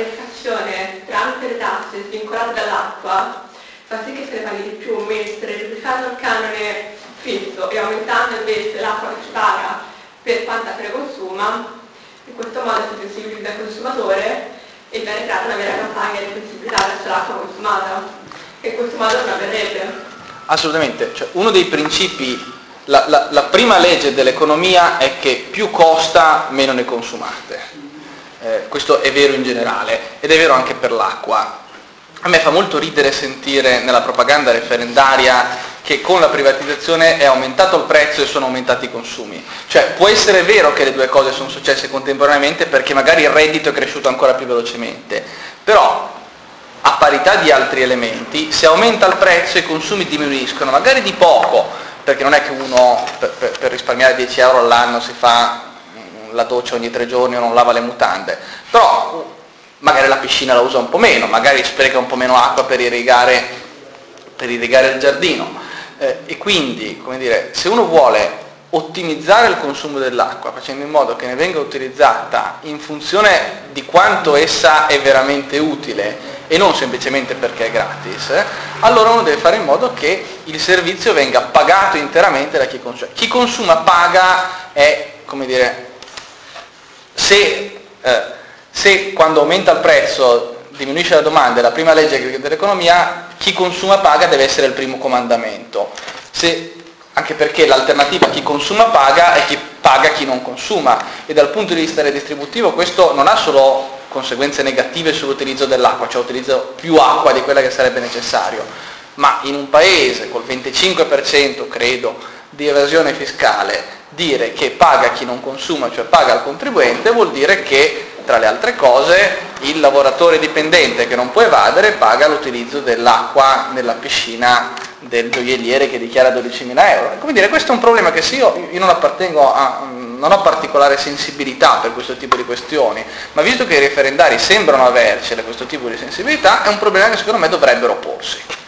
tariffazione tramite le tasse svincolate dall'acqua fa sì che se ne paghi di più, mentre riducendo il canone fisso e aumentando invece l'acqua che si paga per quanta se ne in questo modo si sensibilizza il consumatore e viene creata una vera campagna di sensibilità verso l'acqua consumata, che in questo modo non avverrebbe. Assolutamente, cioè, uno dei principi, la, la, la prima legge dell'economia è che più costa meno ne consumate. Eh, questo è vero in generale ed è vero anche per l'acqua. A me fa molto ridere sentire nella propaganda referendaria che con la privatizzazione è aumentato il prezzo e sono aumentati i consumi. Cioè può essere vero che le due cose sono successe contemporaneamente perché magari il reddito è cresciuto ancora più velocemente, però a parità di altri elementi, se aumenta il prezzo i consumi diminuiscono, magari di poco, perché non è che uno per, per, risparmiare 10 euro all'anno si fa la doccia ogni tre giorni o non lava le mutande, però magari la piscina la usa un po' meno, magari spreca un po' meno acqua per irrigare, per irrigare il giardino. Eh, e quindi, come dire, se uno vuole ottimizzare il consumo dell'acqua facendo in modo che ne venga utilizzata in funzione di quanto essa è veramente utile e non semplicemente perché è gratis, allora uno deve fare in modo che il servizio venga pagato interamente da chi consuma. Chi consuma paga è, come dire, se, eh, se quando aumenta il prezzo diminuisce la domanda, è la prima legge dell'economia, chi consuma paga deve essere il primo comandamento. Se, anche perché l'alternativa a chi consuma paga è chi paga chi non consuma e dal punto di vista redistributivo questo non ha solo conseguenze negative sull'utilizzo dell'acqua, cioè utilizzo più acqua di quella che sarebbe necessario, ma in un paese col 25% credo di evasione fiscale dire che paga chi non consuma, cioè paga il contribuente, vuol dire che tra le altre cose il lavoratore dipendente che non può evadere paga l'utilizzo dell'acqua nella piscina del gioielliere che dichiara 12.000 euro. Come dire, questo è un problema che se io, io non appartengo a, non ho particolare sensibilità per questo tipo di questioni, ma visto che i referendari sembrano avercele questo tipo di sensibilità, è un problema che secondo me dovrebbero porsi.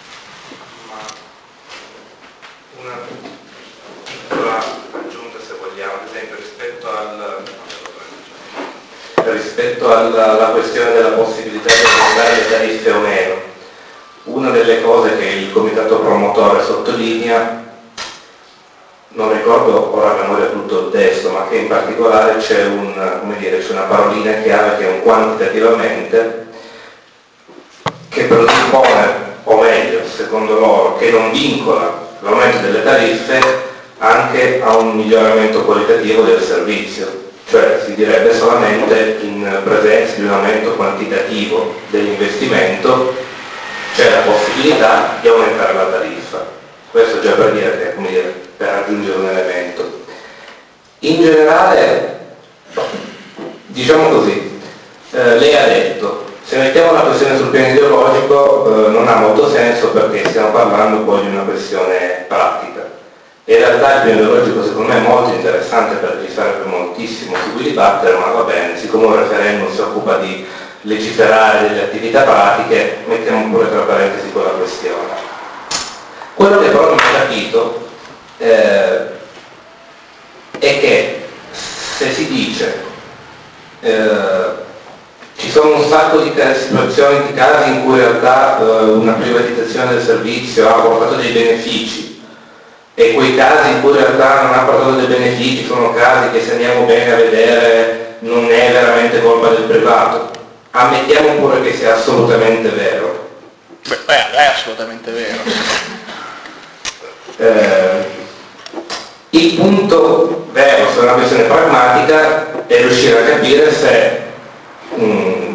Piccola aggiunta se vogliamo, ad esempio rispetto, al, rispetto alla, alla questione della possibilità di aumentare le tariffe o meno. Una delle cose che il comitato promotore sottolinea non ricordo ora a memoria tutto il testo, ma che in particolare c'è, un, una parolina chiave che è un quantitativamente che presuppone, o meglio, secondo loro, che non vincola l'aumento delle tariffe anche a un miglioramento qualitativo del servizio. Cioè si direbbe solamente in presenza di un aumento quantitativo dell'investimento c'è la possibilità di aumentare la tariffa. Questo già per dire che, come dire, per aggiungere un elemento. In generale, diciamo così, eh, lei ha detto, se mettiamo la questione sul piano ideologico eh, non ha molto senso perché stiamo parlando poi di una questione pratica. In realtà il piano ideologico secondo me è molto interessante perché ci sarebbe moltissimo su cui dibattere, ma va bene, siccome un referendum si occupa di legiferare delle attività pratiche, mettiamo pure tra parentesi quella questione. Quello che però non ho capito eh, è che se si dice eh, ci sono un sacco di situazioni, di casi in cui in realtà eh, una privatizzazione del servizio ha portato dei benefici e quei casi in cui in realtà non ha portato dei benefici sono casi che se andiamo bene a vedere non è veramente colpa del privato. Ammettiamo pure che sia assolutamente vero. Beh, è assolutamente vero. Eh, il punto vero su una questione pragmatica è riuscire a capire se mh,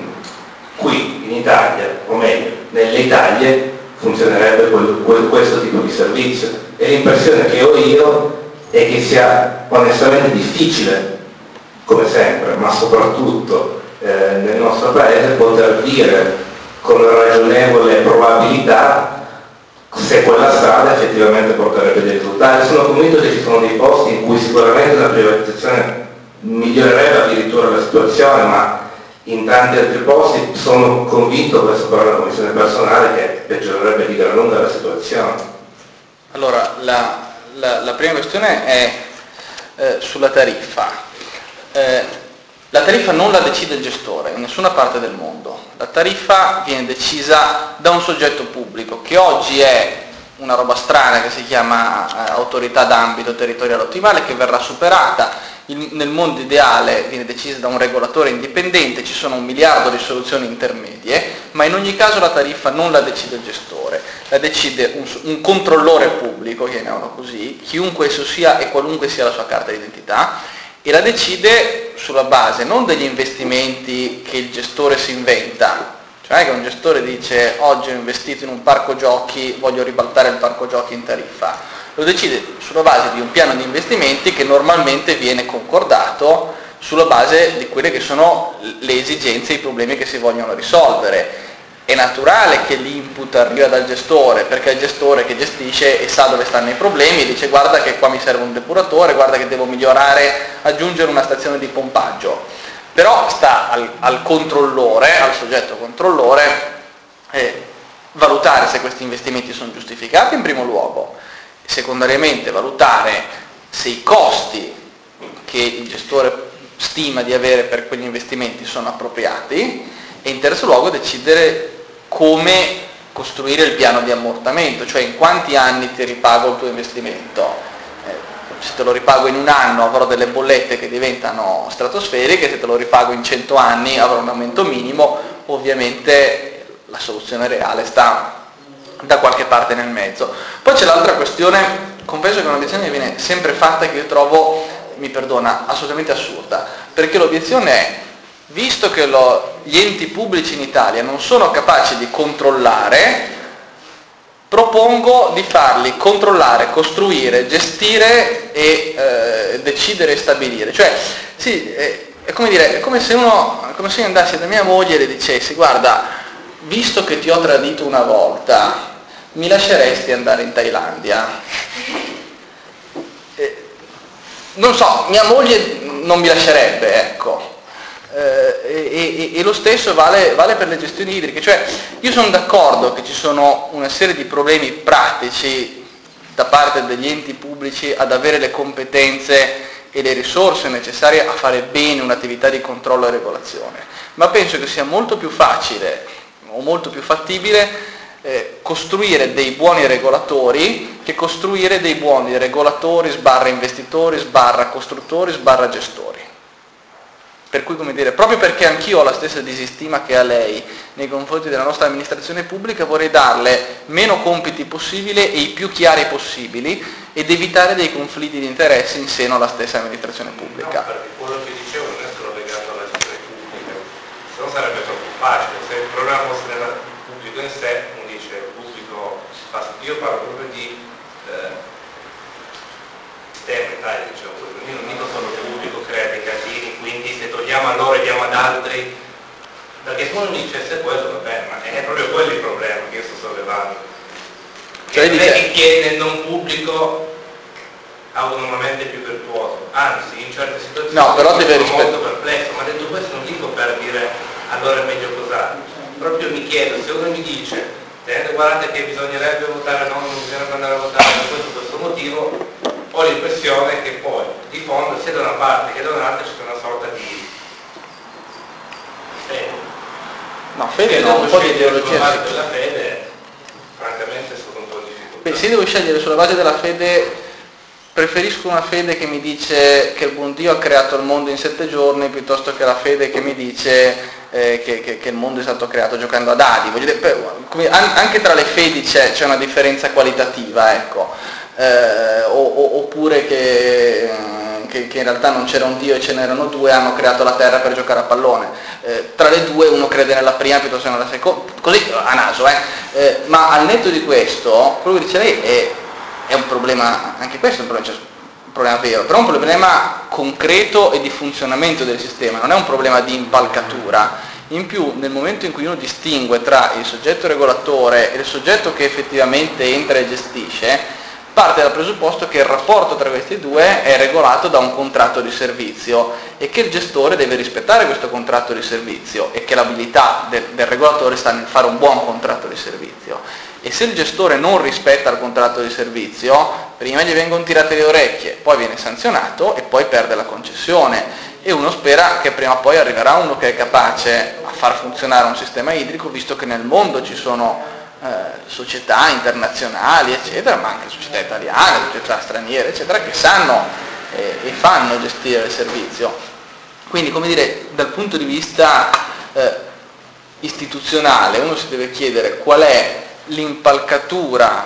qui in Italia, o meglio, nelle Italie funzionerebbe quel, quel, questo tipo di servizio. E l'impressione che ho io è che sia onestamente difficile, come sempre, ma soprattutto eh, nel nostro paese, poter dire con ragionevole probabilità se quella strada effettivamente porterebbe dei risultati. Sono convinto che ci sono dei posti in cui sicuramente la privatizzazione migliorerebbe addirittura la situazione, ma in tanti altri posti sono convinto, questo però è una commissione personale, che peggiorerebbe di gran lunga la situazione. Allora, la, la, la prima questione è eh, sulla tariffa. Eh, La tariffa non la decide il gestore in nessuna parte del mondo, la tariffa viene decisa da un soggetto pubblico che oggi è una roba strana che si chiama eh, autorità d'ambito territoriale ottimale che verrà superata. Il, nel mondo ideale viene decisa da un regolatore indipendente, ci sono un miliardo di soluzioni intermedie, ma in ogni caso la tariffa non la decide il gestore, la decide un, un controllore pubblico, chiamiamolo così, chiunque esso sia e qualunque sia la sua carta d'identità, e la decide sulla base non degli investimenti che il gestore si inventa, cioè che un gestore dice oggi ho investito in un parco giochi, voglio ribaltare il parco giochi in tariffa. Lo decide sulla base di un piano di investimenti che normalmente viene concordato sulla base di quelle che sono le esigenze e i problemi che si vogliono risolvere. È naturale che l'input arriva dal gestore, perché è il gestore che gestisce e sa dove stanno i problemi e dice guarda che qua mi serve un depuratore, guarda che devo migliorare, aggiungere una stazione di pompaggio però sta al, al controllore, al soggetto controllore, eh, valutare se questi investimenti sono giustificati in primo luogo, secondariamente valutare se i costi che il gestore stima di avere per quegli investimenti sono appropriati e in terzo luogo decidere come costruire il piano di ammortamento, cioè in quanti anni ti ripago il tuo investimento. Se te lo ripago in un anno avrò delle bollette che diventano stratosferiche, se te lo ripago in 100 anni avrò un aumento minimo, ovviamente la soluzione reale sta da qualche parte nel mezzo. Poi c'è l'altra questione, confesso che è un'obiezione che viene sempre fatta che io trovo, mi perdona, assolutamente assurda, perché l'obiezione è, visto che lo, gli enti pubblici in Italia non sono capaci di controllare, propongo di farli controllare, costruire, gestire e eh, decidere e stabilire. Cioè, sì, è, è, come dire, è come se uno, come se io andassi da mia moglie e le dicessi, guarda, visto che ti ho tradito una volta, mi lasceresti andare in Thailandia? Eh, non so, mia moglie non mi lascerebbe, ecco. Eh, e, e, e, lo stesso vale, vale, per le gestioni idriche, cioè io sono d'accordo che ci sono una serie di problemi pratici da parte degli enti pubblici ad avere le competenze e le risorse necessarie a fare bene un'attività di controllo e regolazione, ma penso che sia molto più facile o molto più fattibile eh, costruire dei buoni regolatori che costruire dei buoni regolatori sbarra investitori, sbarra costruttori, sbarra gestori. Per cui, come dire, proprio perché anch'io ho la stessa disistima che ha lei nei confronti della nostra amministrazione pubblica, vorrei darle meno compiti possibili e i più chiari possibili ed evitare dei conflitti di interesse in seno alla stessa amministrazione pubblica. No, perché quello che dicevo non è solo legato alla gestione pubblica, se no sarebbe troppo facile, se il problema fosse nel pubblico in sé, uno dice pubblico, io parlo proprio di eh, sistema Italia, diciamo, io non dico solo pubblico crea dei casini, quindi se togliamo a loro e diamo ad altri, perché se uno dicesse quello, vabbè, ma è proprio quello il problema che io sto sollevando. Cioè, non è che chiede non pubblico autonomamente più virtuoso, anzi in certe situazioni no, però deve sono molto perplesso, ma detto questo non dico per dire allora è meglio cos'ha, proprio mi chiedo, se uno mi dice tenete guardate che bisognerebbe votare no, non bisognerebbe andare a votare per questo, questo motivo, ho l'impressione che poi di fondo sia da una parte che da un'altra c'è una sorta di fede. No, fede no, un po' di ideologia. Della fede, francamente sono un po' difficile. Se devo scegliere sulla base della fede, preferisco una fede che mi dice che il buon Dio ha creato il mondo in sette giorni piuttosto che la fede che mi dice eh, che, che, che, il mondo è stato creato giocando a dadi. Dire, per, anche tra le fedi c'è, c'è una differenza qualitativa, ecco eh, o, oppure che, che, che, in realtà non c'era un Dio e ce n'erano due, hanno creato la terra per giocare a pallone. Eh, tra le due uno crede nella prima piuttosto che nella seconda, così a naso, eh. eh. ma al netto di questo, quello che dice lei è, è un problema, anche questo è un problema, cioè, problema vero, però è un problema concreto e di funzionamento del sistema, non è un problema di impalcatura. In più, nel momento in cui uno distingue tra il soggetto regolatore e il soggetto che effettivamente entra e gestisce, parte dal presupposto che il rapporto tra questi due è regolato da un contratto di servizio e che il gestore deve rispettare questo contratto di servizio e che l'abilità del, del regolatore sta nel fare un buon contratto di servizio. E se il gestore non rispetta il contratto di servizio, prima gli vengono tirate le orecchie, poi viene sanzionato e poi perde la concessione e uno spera che prima o poi arriverà uno che è capace a far funzionare un sistema idrico, visto che nel mondo ci sono eh, società internazionali, eccetera, ma anche società italiane, società straniere, eccetera, che sanno eh, e fanno gestire il servizio. Quindi, come dire, dal punto di vista eh, istituzionale uno si deve chiedere qual è l'impalcatura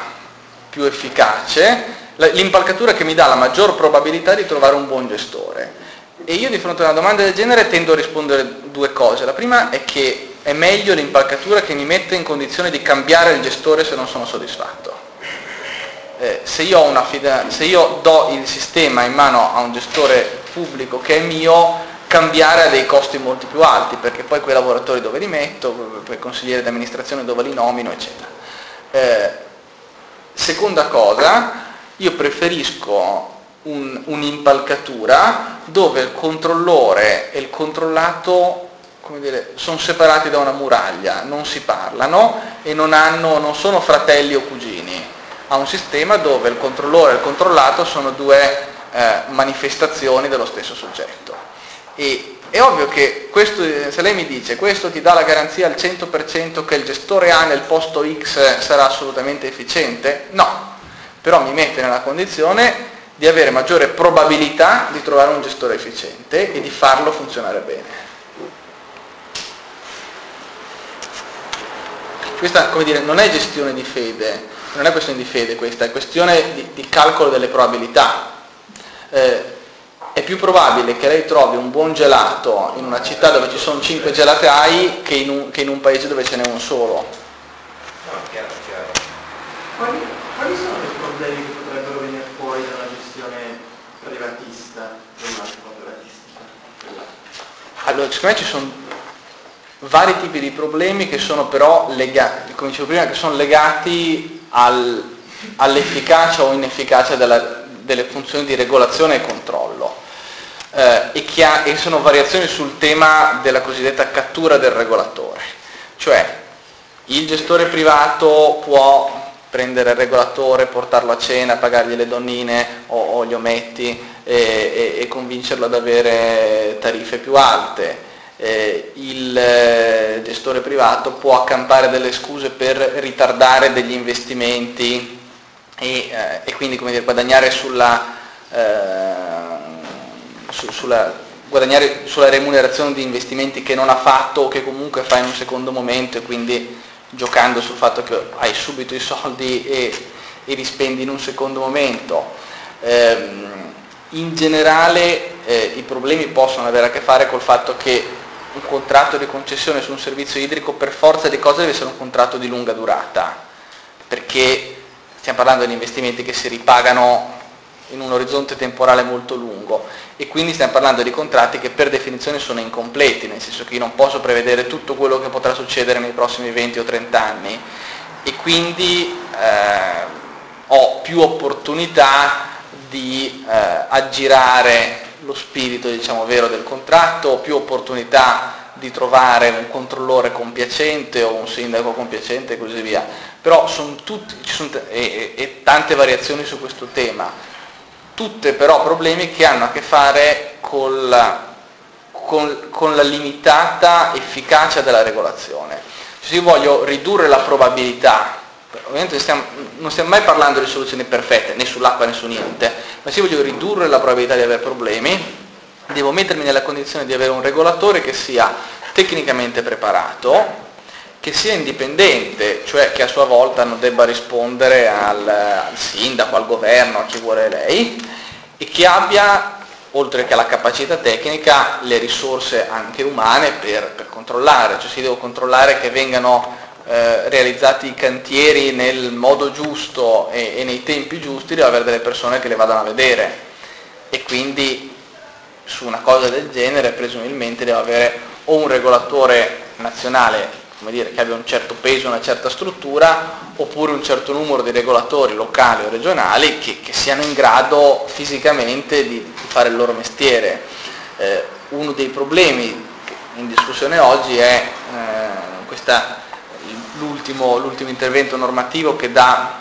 più efficace, l'impalcatura che mi dà la maggior probabilità di trovare un buon gestore. E io di fronte a una domanda del genere tendo a rispondere due cose. La prima è che è meglio l'impalcatura che mi mette in condizione di cambiare il gestore se non sono soddisfatto. Eh, se, io fida- se io do il sistema in mano a un gestore pubblico che è mio, cambiare a dei costi molto più alti, perché poi quei lavoratori dove li metto, quei consiglieri di amministrazione dove li nomino, eccetera. Eh, seconda cosa, io preferisco un, un'impalcatura dove il controllore e il controllato sono separati da una muraglia, non si parlano e non, hanno, non sono fratelli o cugini. Ha un sistema dove il controllore e il controllato sono due eh, manifestazioni dello stesso soggetto. E è ovvio che questo, se lei mi dice questo ti dà la garanzia al 100% che il gestore A nel posto X sarà assolutamente efficiente, no, però mi mette nella condizione di avere maggiore probabilità di trovare un gestore efficiente e di farlo funzionare bene. Questa, come dire, non è gestione di fede, non è questione di fede questa, è questione di, di calcolo delle probabilità. Eh, è più probabile che lei trovi un buon gelato in una città dove ci sono 5 gelatai che in un, che in un paese dove ce n'è un solo. No, chiaro, chiaro. Quali, quali sono i problemi che potrebbero venire fuori dalla privatista dell'atto privatistica. Allora, secondo me ci sono vari tipi di problemi che sono però legati, come dicevo prima, che sono legati al, all'efficacia o inefficacia della, delle funzioni di regolazione e controllo. Eh, e, ha, e sono variazioni sul tema della cosiddetta cattura del regolatore. Cioè, il gestore privato può prendere il regolatore, portarlo a cena, pagargli le donnine o, o gli ometti e, e, e, convincerlo ad avere tariffe più alte. Eh, il eh, gestore privato può accampare delle scuse per ritardare degli investimenti e, eh, e quindi dire, guadagnare, sulla, eh, su, sulla, guadagnare sulla remunerazione di investimenti che non ha fatto o che comunque fa in un secondo momento e quindi giocando sul fatto che hai subito i soldi e, e li spendi in un secondo momento. Eh, in generale eh, i problemi possono avere a che fare col fatto che un contratto di concessione su un servizio idrico per forza di cose deve essere un contratto di lunga durata, perché stiamo parlando di investimenti che si ripagano in un orizzonte temporale molto lungo e quindi stiamo parlando di contratti che per definizione sono incompleti, nel senso che io non posso prevedere tutto quello che potrà succedere nei prossimi 20 o 30 anni e quindi eh, ho più opportunità di eh, aggirare lo spirito diciamo, vero del contratto, ho più opportunità di trovare un controllore compiacente o un sindaco compiacente e così via. Però sono tutti, ci sono t- e, e tante variazioni su questo tema tutte però problemi che hanno a che fare con la, con, con la limitata efficacia della regolazione. Se io voglio ridurre la probabilità, ovviamente stiamo, non stiamo mai parlando di soluzioni perfette, né sull'acqua né su niente, ma se io voglio ridurre la probabilità di avere problemi, devo mettermi nella condizione di avere un regolatore che sia tecnicamente preparato, che sia indipendente, cioè che a sua volta non debba rispondere al, al sindaco, al governo, a chi vuole lei, e che abbia, oltre che la capacità tecnica, le risorse anche umane per, per controllare, cioè si deve controllare che vengano eh, realizzati i cantieri nel modo giusto e, e nei tempi giusti, deve avere delle persone che le vadano a vedere. E quindi su una cosa del genere presumibilmente deve avere o un regolatore nazionale dire, che abbia un certo peso, una certa struttura, oppure un certo numero di regolatori locali o regionali che, che siano in grado fisicamente di, di, fare il loro mestiere. Eh, uno dei problemi in discussione oggi è eh, questa, l'ultimo, l'ultimo intervento normativo che dà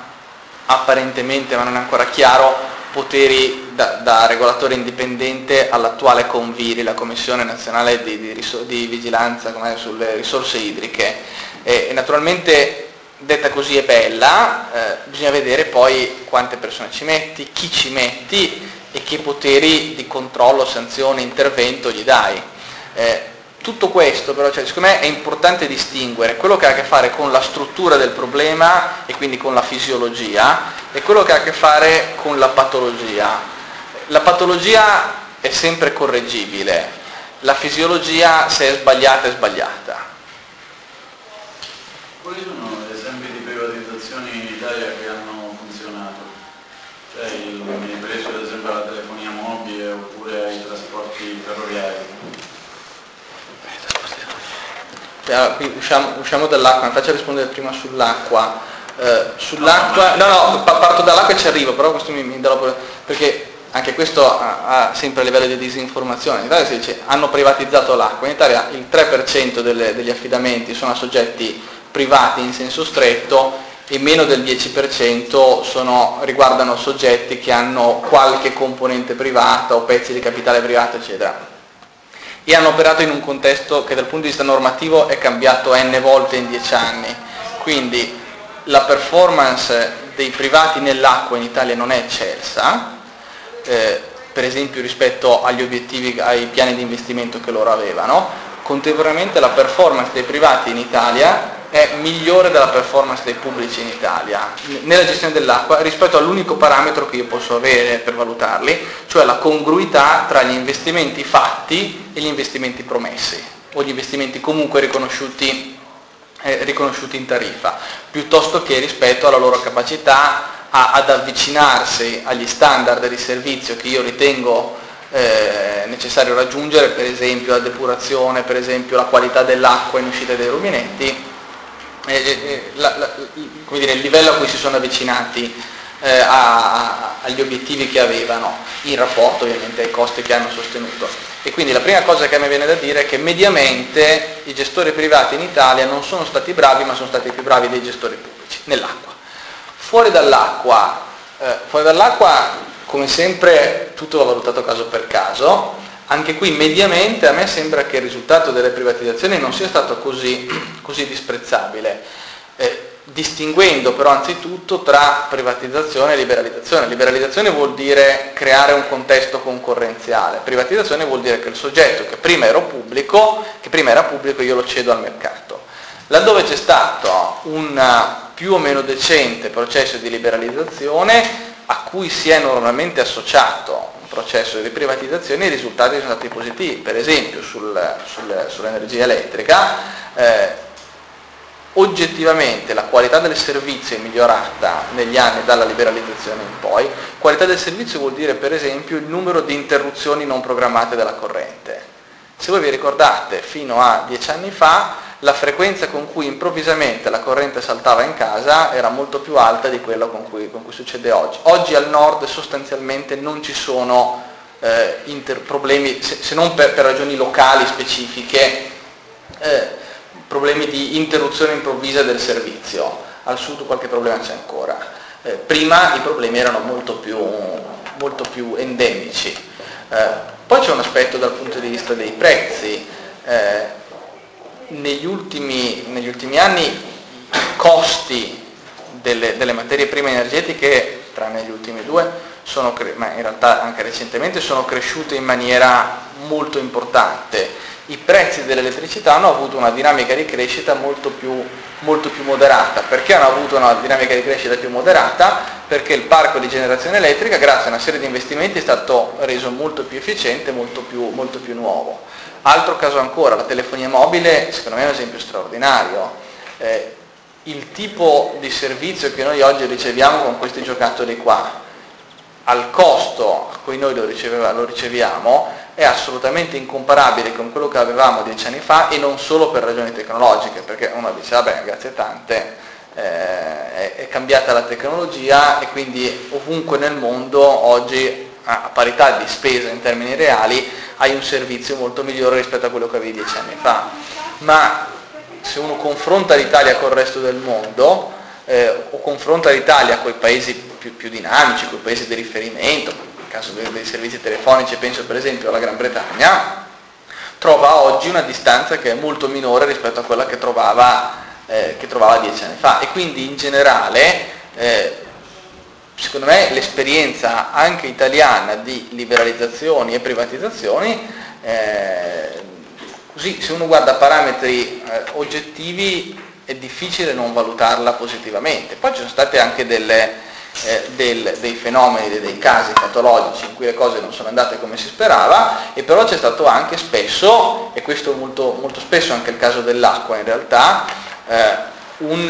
apparentemente, ma non è ancora chiaro, poteri da, da regolatore indipendente all'attuale Conviri, la Commissione Nazionale di, di, di Vigilanza sulle risorse idriche. E, e naturalmente detta così è bella, eh, bisogna vedere poi quante persone ci metti, chi ci metti e che poteri di controllo, sanzione, intervento gli dai. Eh, tutto questo però, cioè, secondo me è importante distinguere quello che ha a che fare con la struttura del problema e quindi con la fisiologia e quello che ha a che fare con la patologia. La patologia è sempre correggibile, la fisiologia se è sbagliata è sbagliata. Quali sono esempi di privatizzazioni in Italia che hanno funzionato? Cioè, mi hai preso ad esempio la telefonia mobile oppure i trasporti ferroviari? Allora, qui usciamo, usciamo dall'acqua, mi faccio rispondere prima sull'acqua. Eh, sull'acqua, no, no, parto dall'acqua e ci arrivo, però questo mi, mi darò perché anche questo ha, sempre a livello di disinformazione. In Italia si dice hanno privatizzato l'acqua, in Italia il 3% delle, degli affidamenti sono a soggetti privati in senso stretto e meno del 10% sono, riguardano soggetti che hanno qualche componente privata o pezzi di capitale privato, eccetera e hanno operato in un contesto che dal punto di vista normativo è cambiato n volte in dieci anni. Quindi la performance dei privati nell'acqua in Italia non è eccelsa, eh, per esempio rispetto agli obiettivi, ai piani di investimento che loro avevano, contemporaneamente la performance dei privati in Italia è migliore della performance dei pubblici in Italia nella gestione dell'acqua rispetto all'unico parametro che io posso avere per valutarli, cioè la congruità tra gli investimenti fatti e gli investimenti promessi o gli investimenti comunque riconosciuti, eh, riconosciuti in tariffa, piuttosto che rispetto alla loro capacità a, ad avvicinarsi agli standard di servizio che io ritengo eh, necessario raggiungere, per esempio la depurazione, per esempio la qualità dell'acqua in uscita dai rubinetti, eh, la, la, dire, il livello a cui si sono avvicinati eh, a, agli obiettivi che avevano, in rapporto ovviamente ai costi che hanno sostenuto. E quindi la prima cosa che me viene da dire è che mediamente i gestori privati in Italia non sono stati bravi, ma sono stati più bravi dei gestori pubblici, nell'acqua. Fuori dall'acqua, eh, fuori dall'acqua come sempre tutto va valutato caso per caso, anche qui mediamente a me sembra che il risultato delle privatizzazioni non sia stato così, così disprezzabile, eh, distinguendo però anzitutto tra privatizzazione e liberalizzazione. Liberalizzazione vuol dire creare un contesto concorrenziale, privatizzazione vuol dire che il soggetto che prima pubblico, che prima era pubblico io lo cedo al mercato. Laddove c'è stato un più o meno decente processo di liberalizzazione, a cui si è normalmente associato un processo di privatizzazione, i risultati sono stati positivi. Per esempio sul, sul, sull'energia elettrica, eh, oggettivamente la qualità del servizio è migliorata negli anni dalla liberalizzazione in poi. Qualità del servizio vuol dire per esempio il numero di interruzioni non programmate della corrente. Se voi vi ricordate, fino a dieci anni fa la frequenza con cui improvvisamente la corrente saltava in casa era molto più alta di quella con cui, con cui succede oggi. Oggi al nord sostanzialmente non ci sono eh, inter- problemi, se, se, non per, per, ragioni locali specifiche, eh, problemi di interruzione improvvisa del servizio. Al sud qualche problema c'è ancora. Eh, prima i problemi erano molto più, molto più endemici. Eh, poi c'è un aspetto dal punto di vista dei prezzi eh, negli ultimi, negli ultimi anni i costi delle, delle, materie prime energetiche, tranne gli ultimi due, sono, ma in realtà anche recentemente, sono cresciute in maniera molto importante. I prezzi dell'elettricità hanno avuto una dinamica di crescita molto più, molto più moderata. Perché hanno avuto una dinamica di crescita più moderata? Perché il parco di generazione elettrica, grazie a una serie di investimenti, è stato reso molto più efficiente, molto più, molto più nuovo. Altro caso ancora, la telefonia mobile secondo me è un esempio straordinario. Eh, il tipo di servizio che noi oggi riceviamo con questi giocattoli qua, al costo a cui noi lo, lo riceviamo, è assolutamente incomparabile con quello che avevamo dieci anni fa e non solo per ragioni tecnologiche, perché uno dice, vabbè, grazie tante, eh, è, è cambiata la tecnologia e quindi ovunque nel mondo oggi a parità di spesa in termini reali hai un servizio molto migliore rispetto a quello che avevi dieci anni fa. Ma se uno confronta l'Italia con il resto del mondo, eh, o confronta l'Italia con i paesi più, più dinamici, con i paesi di riferimento, nel caso dei, dei servizi telefonici penso per esempio alla Gran Bretagna, trova oggi una distanza che è molto minore rispetto a quella che trovava, eh, che trovava dieci anni fa e quindi in generale eh, secondo me l'esperienza anche italiana di liberalizzazioni e privatizzazioni eh, così se uno guarda parametri eh, oggettivi è difficile non valutarla positivamente. Poi ci sono state anche delle, eh, del, dei fenomeni, dei casi patologici in cui le cose non sono andate come si sperava e però c'è stato anche spesso, e questo molto, molto spesso anche il caso dell'acqua in realtà, eh, un,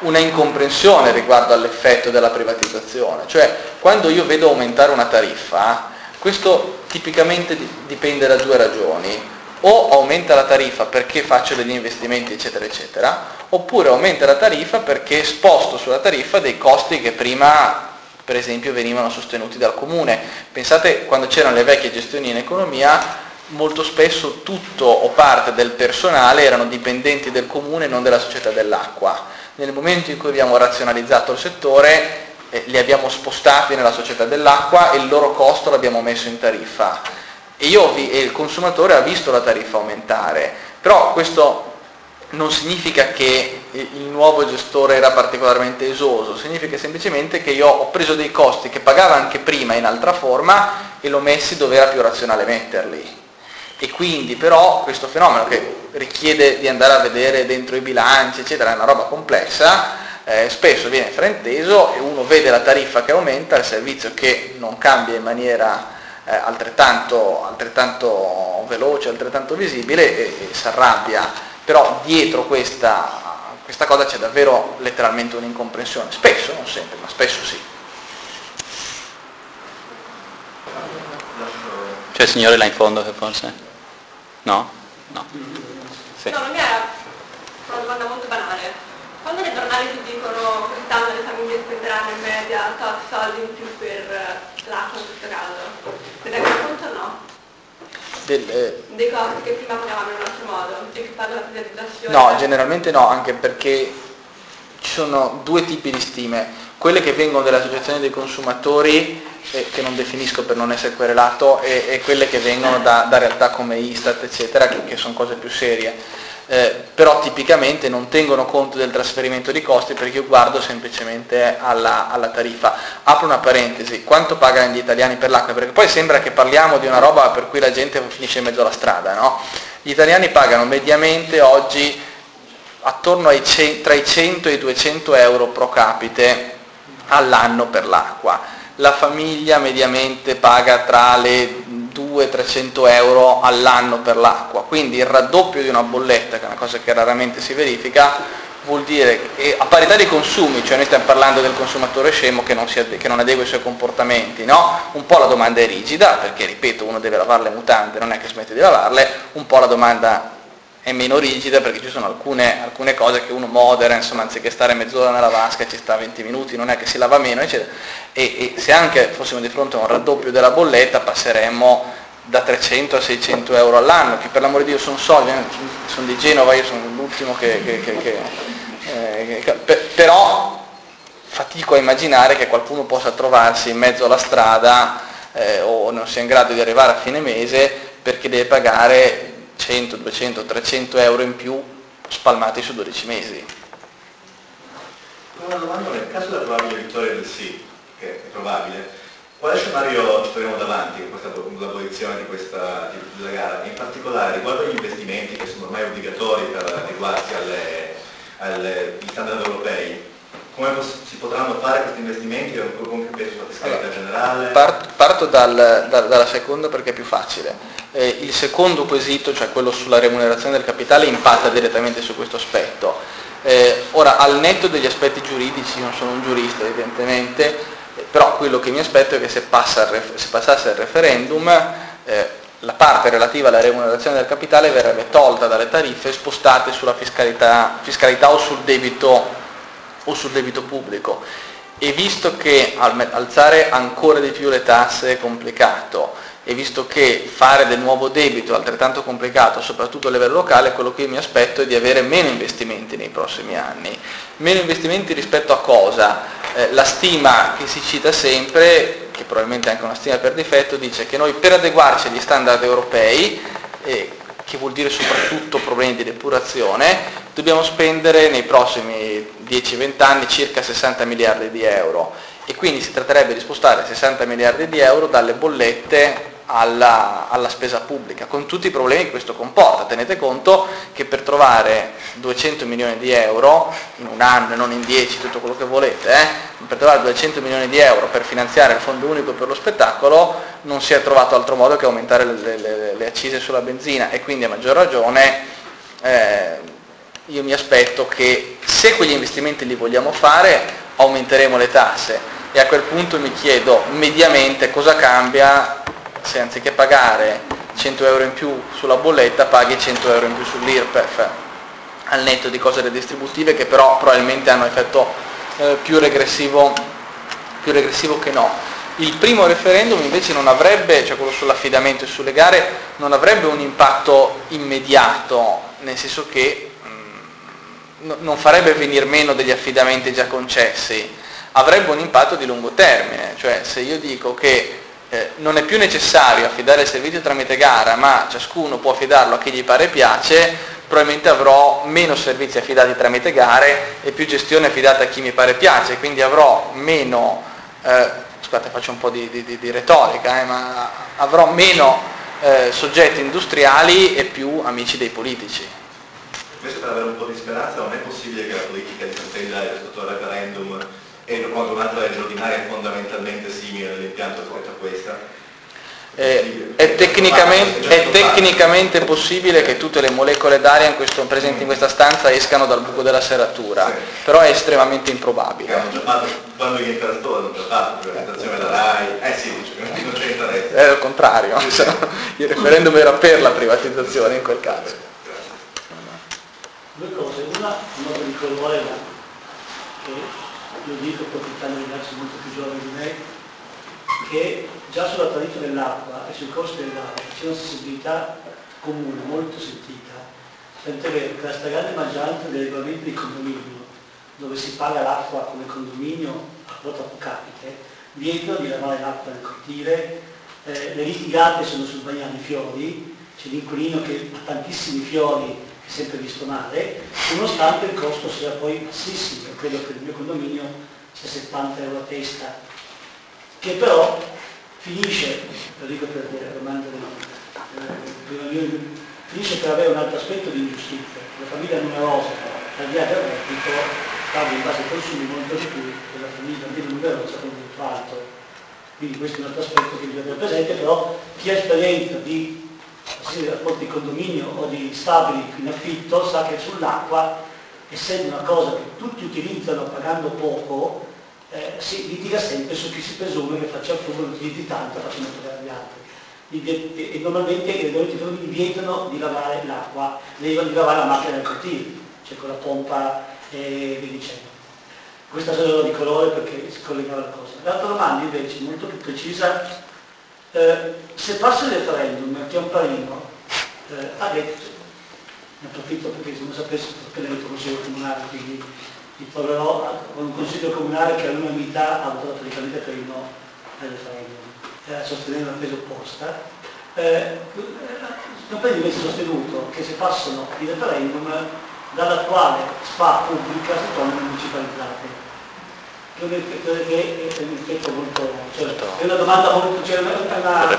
una incomprensione riguardo all'effetto della privatizzazione. Cioè quando io vedo aumentare una tariffa, questo tipicamente dipende da due ragioni o aumenta la tariffa perché faccio degli investimenti eccetera eccetera, oppure aumenta la tariffa perché sposto sulla tariffa dei costi che prima per esempio venivano sostenuti dal comune. Pensate quando c'erano le vecchie gestioni in economia, molto spesso tutto o parte del personale erano dipendenti del comune e non della società dell'acqua. Nel momento in cui abbiamo razionalizzato il settore, eh, li abbiamo spostati nella società dell'acqua e il loro costo l'abbiamo messo in tariffa. E, io, e il consumatore ha visto la tariffa aumentare, però questo non significa che il nuovo gestore era particolarmente esoso, significa semplicemente che io ho preso dei costi che pagava anche prima in altra forma e l'ho messi dove era più razionale metterli. E quindi però questo fenomeno che richiede di andare a vedere dentro i bilanci, eccetera, è una roba complessa, eh, spesso viene frainteso e uno vede la tariffa che aumenta, il servizio che non cambia in maniera eh, altrettanto, altrettanto, veloce, altrettanto visibile e, e si arrabbia, però dietro questa, questa cosa c'è davvero letteralmente un'incomprensione, spesso, non sempre, ma spesso sì. C'è il signore là in fondo che forse? No? No. Sì. No, la mia era una domanda molto banale. Quando nei giornali ti dicono quest'anno le famiglie spenderanno in media tot soldi in più per l'acqua in questo caso, ne dai conto o no? Del, eh... Dei costi che prima pagavano in un altro modo e che fanno la privatizzazione? No, generalmente no, anche perché ci sono due tipi di stime. Quelle che vengono dalle associazioni dei consumatori, eh, che non definisco per non essere querelato, e, e quelle che vengono da, da, realtà come Istat, eccetera, che, che sono cose più serie eh, però tipicamente non tengono conto del trasferimento di costi perché io guardo semplicemente alla, alla, tariffa. Apro una parentesi, quanto pagano gli italiani per l'acqua? Perché poi sembra che parliamo di una roba per cui la gente finisce in mezzo alla strada, no? Gli italiani pagano mediamente oggi attorno ai tra i 100 e i 200 euro pro capite all'anno per l'acqua. La famiglia mediamente paga tra le 200-300 euro all'anno per l'acqua, quindi il raddoppio di una bolletta, che è una cosa che raramente si verifica, vuol dire che a parità di consumi, cioè noi stiamo parlando del consumatore scemo che non, ade- che non adegua i suoi comportamenti, no? un po' la domanda è rigida, perché ripeto uno deve lavare le mutande, non è che smette di lavarle, un po' la domanda è meno rigida perché ci sono alcune, alcune, cose che uno modera, insomma, anziché stare mezz'ora nella vasca ci sta 20 minuti, non è che si lava meno, eccetera. E, e se anche fossimo di fronte a un raddoppio della bolletta passeremmo da 300 a 600 euro all'anno, che per l'amore di Dio sono soldi, eh, sono di Genova, io sono l'ultimo che... che, che, che eh, per, però fatico a immaginare che qualcuno possa trovarsi in mezzo alla strada eh, o non sia in grado di arrivare a fine mese perché deve pagare 100, 200, 300 euro in più spalmati su 12 mesi. Una domanda, nel caso della probabile vittoria del sì, che è probabile, quale scenario ci troviamo davanti con questa l'abolizione di questa della gara? In particolare riguardo agli investimenti che sono ormai obbligatori per adeguarsi agli standard europei, come si potranno fare questi investimenti con più peso sulla fiscalità allora, generale? Parto, parto dal, da, dalla seconda perché è più facile. Eh, il secondo quesito, cioè quello sulla remunerazione del capitale, impatta direttamente su questo aspetto. Eh, ora, al netto degli aspetti giuridici, non sono un giurista evidentemente, eh, però quello che mi aspetto è che se, passa se passasse il referendum, eh, la parte relativa alla remunerazione del capitale verrebbe tolta dalle tariffe e spostate sulla fiscalità, fiscalità o sul debito o sul debito pubblico e visto che alzare ancora di più le tasse è complicato e visto che fare del nuovo debito è altrettanto complicato, soprattutto a livello locale, quello che io mi aspetto è di avere meno investimenti nei prossimi anni. Meno investimenti rispetto a cosa? Eh, la stima che si cita sempre, che probabilmente è anche una stima per difetto, dice che noi per adeguarci agli standard europei, eh, che vuol dire soprattutto problemi di depurazione, dobbiamo spendere nei prossimi 10-20 anni circa 60 miliardi di euro e quindi si tratterebbe di spostare 60 miliardi di euro dalle bollette alla, alla, spesa pubblica, con tutti i problemi che questo comporta. Tenete conto che per trovare 200 milioni di euro in un anno e non in 10, tutto quello che volete, eh, per trovare 200 milioni di euro per finanziare il fondo unico per lo spettacolo non si è trovato altro modo che aumentare le, le, le accise sulla benzina e quindi a maggior ragione eh, io mi aspetto che se quegli investimenti li vogliamo fare aumenteremo le tasse e a quel punto mi chiedo mediamente cosa cambia se anziché pagare 100 euro in più sulla bolletta paghi 100 euro in più sull'IRPEF al netto di cose redistributive che però probabilmente hanno effetto eh, più, regressivo, più regressivo che no. Il primo referendum invece non avrebbe, cioè quello sull'affidamento e sulle gare, non avrebbe un impatto immediato, nel senso che non farebbe venire meno degli affidamenti già concessi, avrebbe un impatto di lungo termine, cioè se io dico che eh, non è più necessario affidare il servizio tramite gara, ma ciascuno può affidarlo a chi gli pare e piace, probabilmente avrò meno servizi affidati tramite gare e più gestione affidata a chi mi pare e piace, quindi avrò meno, eh, scusate faccio un po' di, di, di retorica, eh, ma avrò meno eh, soggetti industriali e più amici dei politici. Invece per avere un po' di speranza non è possibile che la politica di Fratelli sotto il referendum e quando un'altra legge ordinaria è fondamentalmente simile all'impianto rispetto a questa? Eh, è, tecnicamente, è, tecnicamente, possibile che tutte le molecole d'aria in questo, presenti in questa stanza escano dal buco della serratura, sì. però è estremamente improbabile. quando gli interestori hanno già fatto la presentazione della RAI, eh sì, non c'è interesse. È il contrario, il referendum era per la privatizzazione in quel caso. Due cose, una, una di colore che lo dico approfittando di ragazzi molto più giovani di me, che già sulla tariffa dell'acqua e sul costo dell'acqua c'è una sensibilità comune molto sentita, tant'è vero che la stragrande maggioranza dei regolamenti di condominio, dove si paga l'acqua come condominio a quota pro capite, vietano di lavare l'acqua nel cortile, eh, le litigate sono sul bagnare i fiori, c'è l'inquilino che ha tantissimi fiori sempre visto male, nonostante il costo sia poi bassissimo, credo che il mio condominio sia 70 euro a testa, che però finisce, lo dico per eh, finisce per avere un altro aspetto di ingiustizia. La famiglia numerosa, al là del reddito, paga in base ai consumi molto di più della famiglia meno numerosa con molto alto. Quindi questo è un altro aspetto che bisogna avere presente, però chi ha esperienza di rapporti di condominio o di stabili in affitto sa che sull'acqua, essendo una cosa che tutti utilizzano pagando poco, eh, si litiga sempre su chi si presume che faccia il furbo, utilizzi tanto facendo pagare gli altri. E normalmente i regolamenti condomini vietano di lavare l'acqua, di lavare la macchina del cortile, cioè con la pompa e via dicendo. Questa solo di colore perché si collegava la cosa. L'altra domanda invece, molto più precisa, eh, se passa il referendum, che è un parino, eh, ha detto, ne approfitto perché se non sapessi perché l'ho detto consiglio comunale, quindi mi troverò con un consiglio comunale che all'unanimità ha votato praticamente per il no al referendum, eh, sostenendo la tesi opposta. Eh, Campagna invece sostenuto che se passano i referendum dall'attuale SPA pubblica si tornano municipalizzate credo che è un effetto molto cioè, è una domanda molto cioè una, una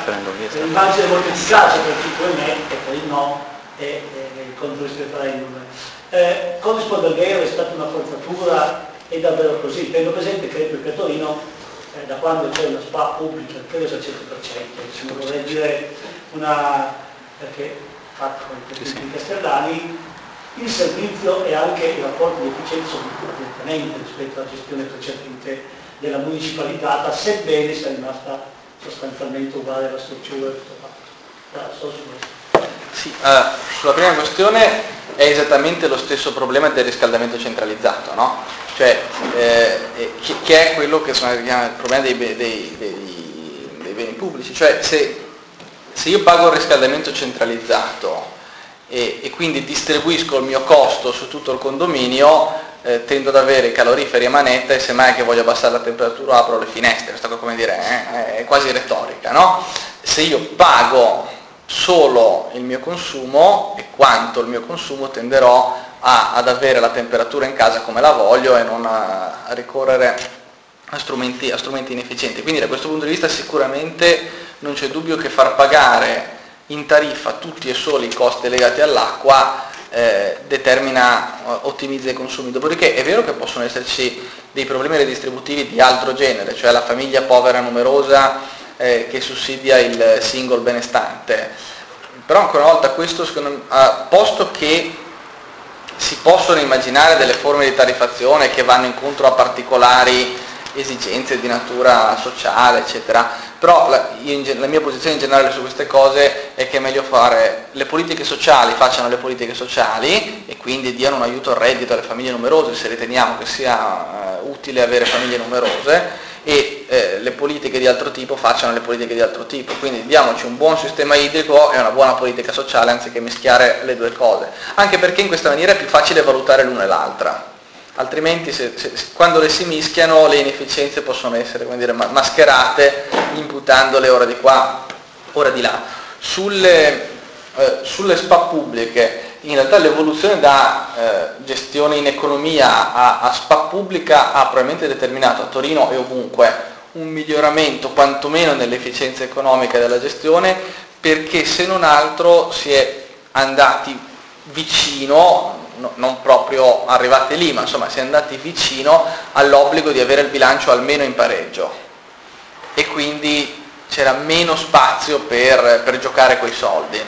immagine molto efficace per chi come me e per il no e, e il contro il referendum eh, con Spodalghero è stata una forzatura? È davvero così? Tengo presente che a Torino eh, da quando c'è una SPA pubblica credo sia al 100% se non vorrei dire una perché fatto con i sì. castellani il servizio e anche i rapporti di efficienza sono direttamente rispetto alla gestione precedente della municipalità, sebbene sia rimasta sostanzialmente uguale la struttura e tutto fatto. Sì, uh, sulla prima questione è esattamente lo stesso problema del riscaldamento centralizzato, no? Cioè, eh, che, che, è quello che sono il problema dei, dei, dei, dei beni pubblici. Cioè, se se io pago il riscaldamento centralizzato e, e quindi distribuisco il mio costo su tutto il condominio, eh, tendo ad avere caloriferi a manetta e semmai che voglio abbassare la temperatura apro le finestre, questa come dire, eh, è quasi retorica, no? Se io pago solo il mio consumo e quanto il mio consumo tenderò a, ad avere la temperatura in casa come la voglio e non a, a ricorrere a strumenti, a strumenti inefficienti. Quindi da questo punto di vista sicuramente non c'è dubbio che far pagare in tariffa tutti e solo i costi legati all'acqua eh, determina, ottimizza i consumi. Dopodiché è vero che possono esserci dei problemi redistributivi di altro genere, cioè la famiglia povera numerosa eh, che sussidia il single benestante. Però ancora una volta questo, secondo, ah, posto che si possono immaginare delle forme di tariffazione che vanno incontro a particolari esigenze di natura sociale, eccetera. Però la, in, la, mia posizione in generale su queste cose è che è meglio fare le politiche sociali, facciano le politiche sociali e quindi diano un aiuto al reddito alle famiglie numerose se riteniamo che sia uh, utile avere famiglie numerose e eh, le politiche di altro tipo facciano le politiche di altro tipo. Quindi diamoci un buon sistema idrico e una buona politica sociale anziché mischiare le due cose. Anche perché in questa maniera è più facile valutare l'una e l'altra altrimenti se, se, quando le si mischiano le inefficienze possono essere dire, mascherate imputandole ora di qua, ora di là. Sulle, eh, sulle spa pubbliche in realtà l'evoluzione da eh, gestione in economia a, a spa pubblica ha probabilmente determinato a Torino e ovunque un miglioramento quantomeno nell'efficienza economica della gestione perché se non altro si è andati vicino no, non proprio arrivate lì, ma insomma si è andati vicino all'obbligo di avere il bilancio almeno in pareggio e quindi c'era meno spazio per, per giocare quei soldi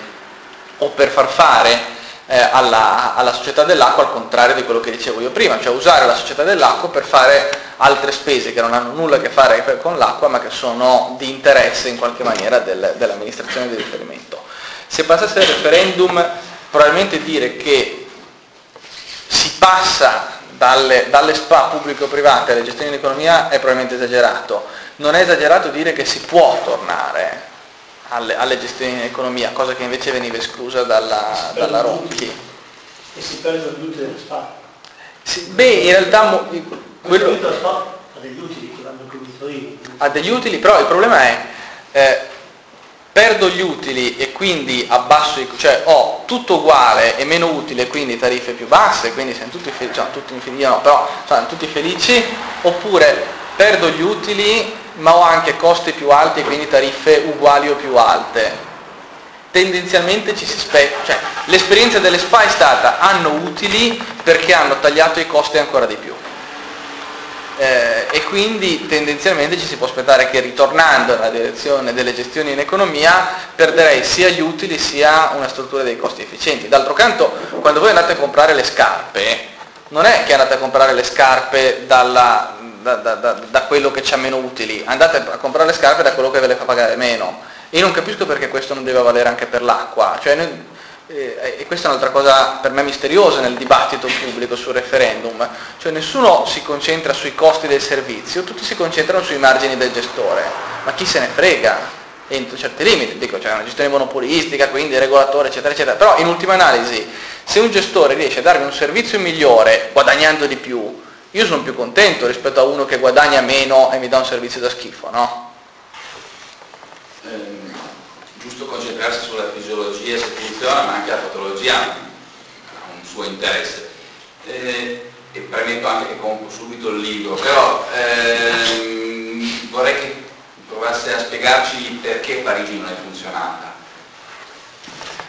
o per far fare eh, alla, alla, società dell'acqua al contrario di quello che dicevo io prima, cioè usare la società dell'acqua per fare altre spese che non hanno nulla a che fare con l'acqua ma che sono di interesse in qualche maniera del, dell'amministrazione di riferimento. Se passasse il referendum probabilmente dire che si passa dalle, dalle spa pubblico-private alle gestioni di economia è probabilmente esagerato. Non è esagerato dire che si può tornare alle, alle gestioni di economia, cosa che invece veniva esclusa dalla, dalla Ronchi. E si perdono gli utili delle spa? Sì, beh, in realtà... Quello... Degli utili, ha degli utili, però il problema è... Eh, perdo gli utili e quindi abbasso i cioè ho tutto uguale e meno utile quindi tariffe più basse quindi siamo tutti felici cioè, tutti no, però siamo tutti felici oppure perdo gli utili ma ho anche costi più alti e quindi tariffe uguali o più alte. Tendenzialmente ci si specchia cioè l'esperienza delle SPA è stata hanno utili perché hanno tagliato i costi ancora di più eh, e quindi tendenzialmente ci si può aspettare che ritornando nella direzione delle gestioni in economia perderei sia gli utili sia una struttura dei costi efficienti. D'altro canto, quando voi andate a comprare le scarpe, non è che andate a comprare le scarpe dalla, da, da, da, da, quello che ha meno utili, andate a comprare le scarpe da quello che ve le fa pagare meno. Io non capisco perché questo non deve valere anche per l'acqua. Cioè, e questa è un'altra cosa per me misteriosa nel dibattito pubblico sul referendum, cioè nessuno si concentra sui costi del servizio, tutti si concentrano sui margini del gestore, ma chi se ne frega? entro certi limiti, dico c'è una gestione monopolistica, quindi regolatore, eccetera, eccetera, però in ultima analisi se un gestore riesce a darmi un servizio migliore guadagnando di più, io sono più contento rispetto a uno che guadagna meno e mi dà un servizio da schifo, no? Eh giusto concentrarsi sulla fisiologia se funziona, ma anche la patologia ha un suo interesse. Eh, e premetto anche che compro subito il libro, però ehm, vorrei che provasse a spiegarci perché Parigi non è funzionata.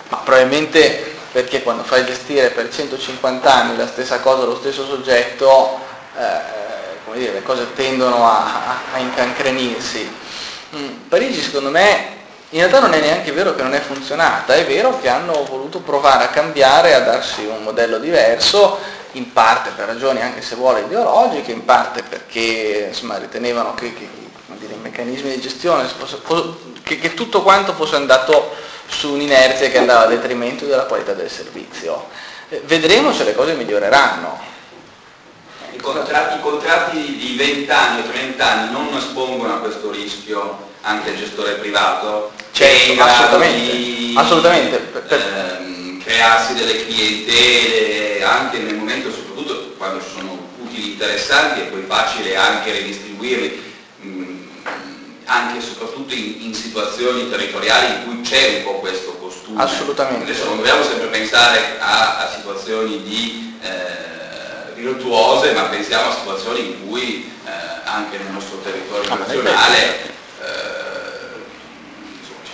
Ma probabilmente perché quando fai gestire per 150 anni la stessa cosa, lo stesso soggetto, eh, dire, le cose tendono a, a incancrenirsi. Mm, Parigi secondo me in realtà non è neanche vero che non è funzionata, è vero che hanno voluto provare a cambiare, a darsi un modello diverso, in parte per ragioni anche se vuole ideologiche, in parte perché insomma, ritenevano che, che dire, i meccanismi di gestione, che, che tutto quanto fosse andato su un'inerzia che andava a detrimento della qualità del servizio. Eh, vedremo se le cose miglioreranno. I contratti, i contratti di 20 anni o 30 anni non espongono a questo rischio anche il gestore privato? Certo, in grado assolutamente, di assolutamente. Ehm, crearsi delle clientele anche nel momento, soprattutto quando ci sono utili interessanti e poi facile anche redistribuirli, mh, anche e soprattutto in, in situazioni territoriali in cui c'è un po' questo costume. Assolutamente. Adesso non dobbiamo sempre pensare a, a situazioni di eh, virtuose, ma pensiamo a situazioni in cui eh, anche nel nostro territorio Ah, nazionale eh,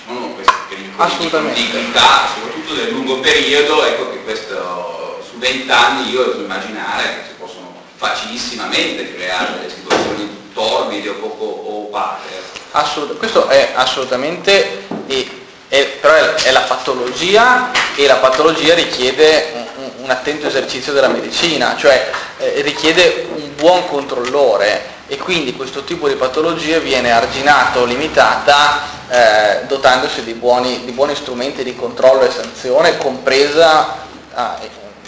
sono pericoli Assolutamente. di continuità, soprattutto nel lungo periodo, ecco che questo su 20 anni io devo immaginare che si possono facilissimamente creare delle situazioni torbide o poco opache. Assolut- questo è assolutamente, e- è- però è, è la patologia e la patologia richiede un, un- un attento esercizio della medicina, cioè eh, richiede un buon controllore e quindi questo tipo di patologia viene arginato o limitata eh, dotandosi di buoni, di buoni strumenti di controllo e sanzione, compresa ah,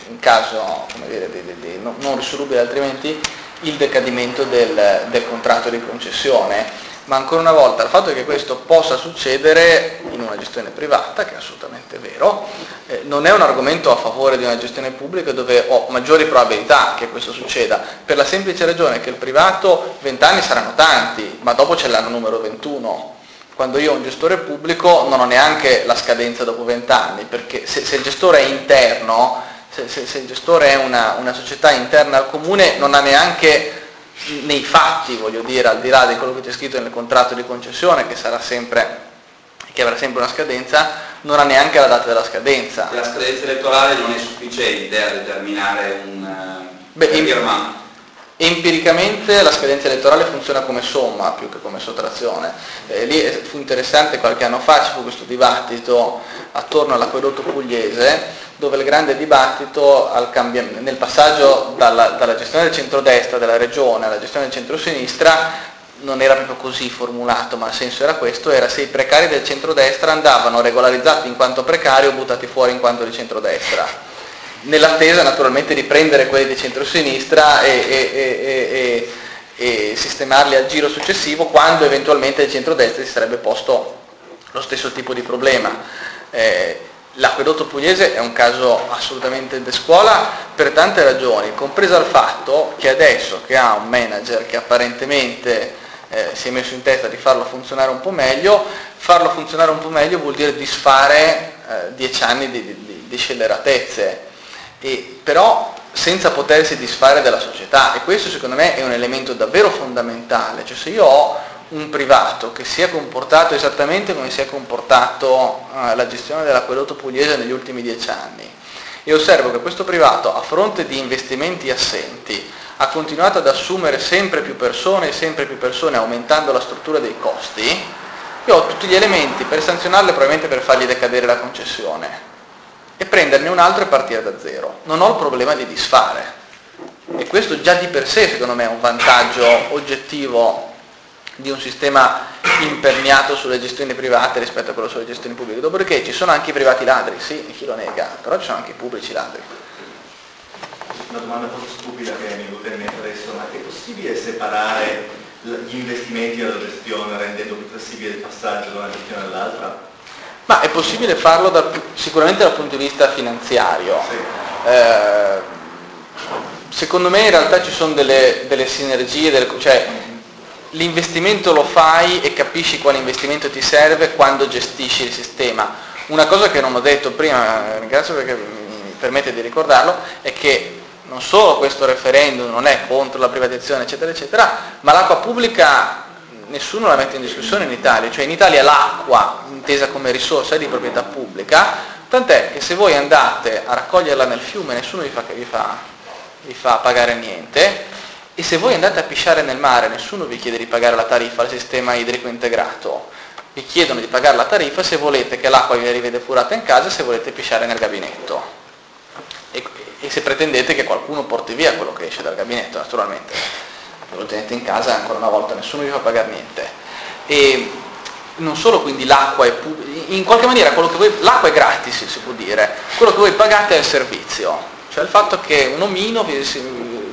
in caso dire, di- di- non risolubile altrimenti il decadimento del, del contratto di concessione. Ma ancora una volta il fatto che questo possa succedere in una gestione privata, che è assolutamente vero, eh, non è un argomento a favore di una gestione pubblica dove ho maggiori probabilità che questo succeda, per la semplice ragione che il privato 20 anni saranno tanti, ma dopo c'è l'anno numero 21. Quando io ho un gestore pubblico non ho neanche la scadenza dopo 20 anni, perché se, se il gestore è interno, se, se- se il gestore è una, una società interna al comune, non ha neanche nei fatti, voglio dire, al di là di quello che c'è scritto nel contratto di concessione, che sarà sempre, che avrà sempre una scadenza, non ha neanche la data della scadenza. La scadenza elettorale non è sufficiente a determinare un eh, Beh, in-. Empiricamente la scadenza elettorale funziona come somma più che come sottrazione. Eh, lì eh, fu interessante qualche anno fa, ci fu questo dibattito attorno all'acquedotto pugliese, dove il grande dibattito nel passaggio dalla, dalla gestione del centrodestra della regione alla gestione del centrosinistra non era proprio così formulato, ma il senso era questo, era se i precari del centrodestra andavano regolarizzati in quanto precari o buttati fuori in quanto di centrodestra nell'attesa naturalmente di prendere quelli di centrosinistra e, e, e, e, sistemarli al giro successivo quando eventualmente il centrodestra si sarebbe posto lo stesso tipo di problema. Eh, L'acquedotto pugliese è un caso assolutamente de scuola per tante ragioni, compresa il fatto che adesso che ha un manager che apparentemente eh, si è messo in testa di farlo funzionare un po' meglio, farlo funzionare un po' meglio vuol dire disfare eh, dieci anni di, di, di scelleratezze e però senza potersi disfare della società. E questo secondo me è un elemento davvero fondamentale, cioè se io ho un privato che si è comportato esattamente come si è comportato eh, la gestione dell'acquedotto pugliese negli ultimi dieci anni e osservo che questo privato a fronte di investimenti assenti ha continuato ad assumere sempre più persone e sempre più persone aumentando la struttura dei costi, io ho tutti gli elementi per sanzionarle probabilmente per fargli decadere la concessione e prenderne un altro e partire da zero. Non ho il problema di disfare. E questo già di per sé secondo me è un vantaggio oggettivo di un sistema imperniato sulle gestioni private rispetto a quello sulle gestioni pubbliche. Dopodiché ci sono anche i privati ladri, sì, chi lo nega, però ci sono anche i pubblici ladri. Una domanda forse stupida che mi è venuta adesso, ma è possibile separare gli investimenti dalla gestione rendendo più flessibile il passaggio da una gestione all'altra? Ma è possibile farlo pu- sicuramente dal punto di vista finanziario. Sì. Eh, secondo me in realtà ci sono delle, delle sinergie, delle- cioè l'investimento lo fai e capisci quale investimento ti serve quando gestisci il sistema. Una cosa che non ho detto prima, ringrazio perché mi permette di ricordarlo, è che non solo questo referendum non è contro la privatizzazione eccetera eccetera, ma l'acqua pubblica nessuno la mette in discussione in Italia, cioè in Italia l'acqua intesa come risorsa di proprietà pubblica, tant'è che se voi andate a raccoglierla nel fiume nessuno vi fa, vi fa, vi fa pagare niente e se voi andate a pisciare nel mare nessuno vi chiede di pagare la tariffa al sistema idrico integrato, vi chiedono di pagare la tariffa se volete che l'acqua vi arrivi depurata in casa se volete pisciare nel gabinetto. E, e se pretendete che qualcuno porti via quello che esce dal gabinetto, naturalmente. Se lo tenete in casa ancora una volta nessuno vi fa pagare niente. E non solo quindi l'acqua è pubblica, in qualche maniera quello che voi, l'acqua è gratis si può dire, quello che voi pagate è il servizio, cioè il fatto che un omino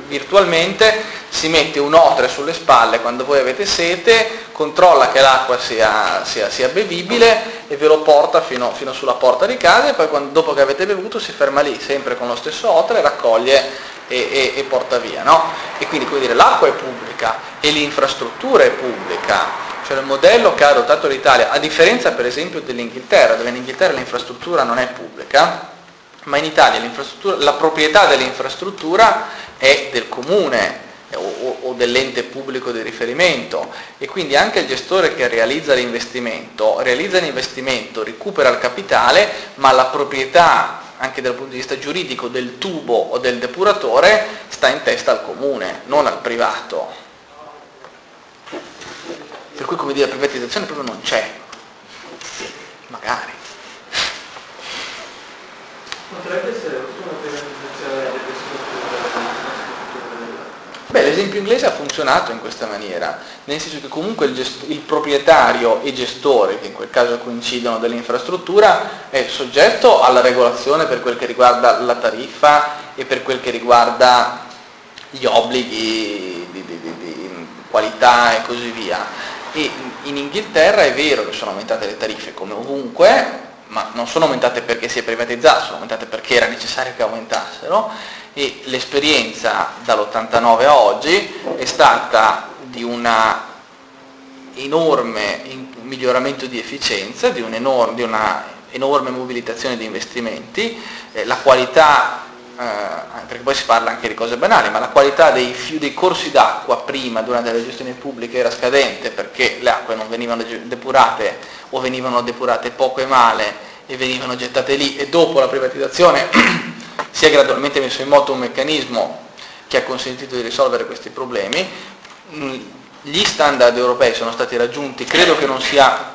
virtualmente si mette un otre sulle spalle quando voi avete sete, controlla che l'acqua sia, sia- sia bevibile e ve lo porta fino, fino sulla porta di casa e poi quando, dopo che avete bevuto si ferma lì, sempre con lo stesso otre, raccoglie e, e, e porta via. No? E quindi come dire, l'acqua è pubblica e l'infrastruttura è pubblica. Cioè il modello che ha adottato l'Italia, a differenza per esempio dell'Inghilterra, dove in Inghilterra l'infrastruttura non è pubblica, ma in Italia la proprietà dell'infrastruttura è del comune o, o dell'ente pubblico di riferimento e quindi anche il gestore che realizza l'investimento, realizza l'investimento, recupera il capitale, ma la proprietà anche dal punto di vista giuridico del tubo o del depuratore sta in testa al comune, non al privato. Per cui come dire la privatizzazione proprio non c'è. Magari. Potrebbe essere una privatizzazione Beh, l'esempio inglese ha funzionato in questa maniera, nel senso che comunque il, gest- il, proprietario e gestore, che in quel caso coincidono dell'infrastruttura, è soggetto alla regolazione per quel che riguarda la tariffa e per quel che riguarda gli obblighi di, di, di, di qualità e così via. E in Inghilterra è vero che sono aumentate le tariffe come ovunque, ma non sono aumentate perché si è privatizzato, sono aumentate perché era necessario che aumentassero e l'esperienza dall'89 a oggi è stata di un enorme miglioramento di efficienza, di, un enorme, di una enorme mobilitazione di investimenti, eh, la qualità, eh, perché poi si parla anche di cose banali, ma la qualità dei, dei corsi d'acqua prima, durante le gestioni pubbliche, era scadente perché le acque non venivano depurate o venivano depurate poco e male e venivano gettate lì e dopo la privatizzazione si è gradualmente messo in moto un meccanismo che ha consentito di risolvere questi problemi. Mm, gli standard europei sono stati raggiunti, credo che non sia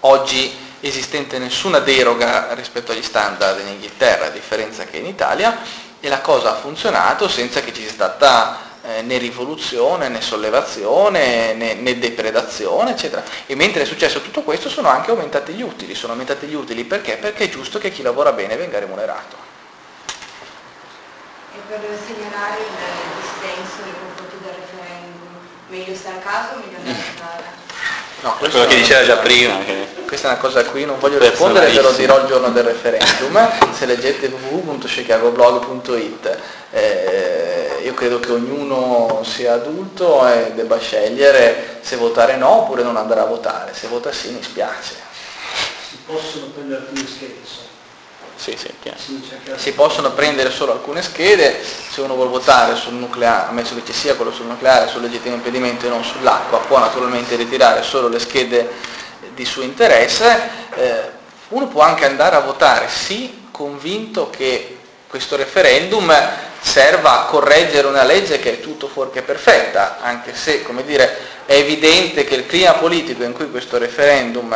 oggi esistente nessuna deroga rispetto agli standard in Inghilterra, a differenza che in Italia, e la cosa ha funzionato senza che ci sia stata eh, né rivoluzione, né sollevazione, né, né, depredazione, eccetera. E mentre è successo tutto questo sono anche aumentati gli utili. Sono aumentati gli utili perché? Perché è giusto che chi lavora bene venga remunerato per segnalare il dissenso nei confronti del referendum. Meglio stare a casa o meglio andare a votare? No, questo quello che diceva già prima. Che... Questa è una cosa a cui non voglio rispondere, ve lo dirò il giorno del referendum, se leggete www.chicagoblog.it. Eh, io credo che ognuno sia adulto e debba scegliere se votare no oppure non andare a votare. Se vota sì mi spiace. Si possono prendere alcune schede, sì, sì, si possono prendere solo alcune schede, se uno vuole votare sul nucleare, ammesso che ci sia quello sul nucleare, sul legittimo impedimento e non sull'acqua, può naturalmente ritirare solo le schede di suo interesse, eh, uno può anche andare a votare sì, convinto che questo referendum serva a correggere una legge che è tutto fuorché perfetta, anche se, come dire, è evidente che il clima politico in cui questo referendum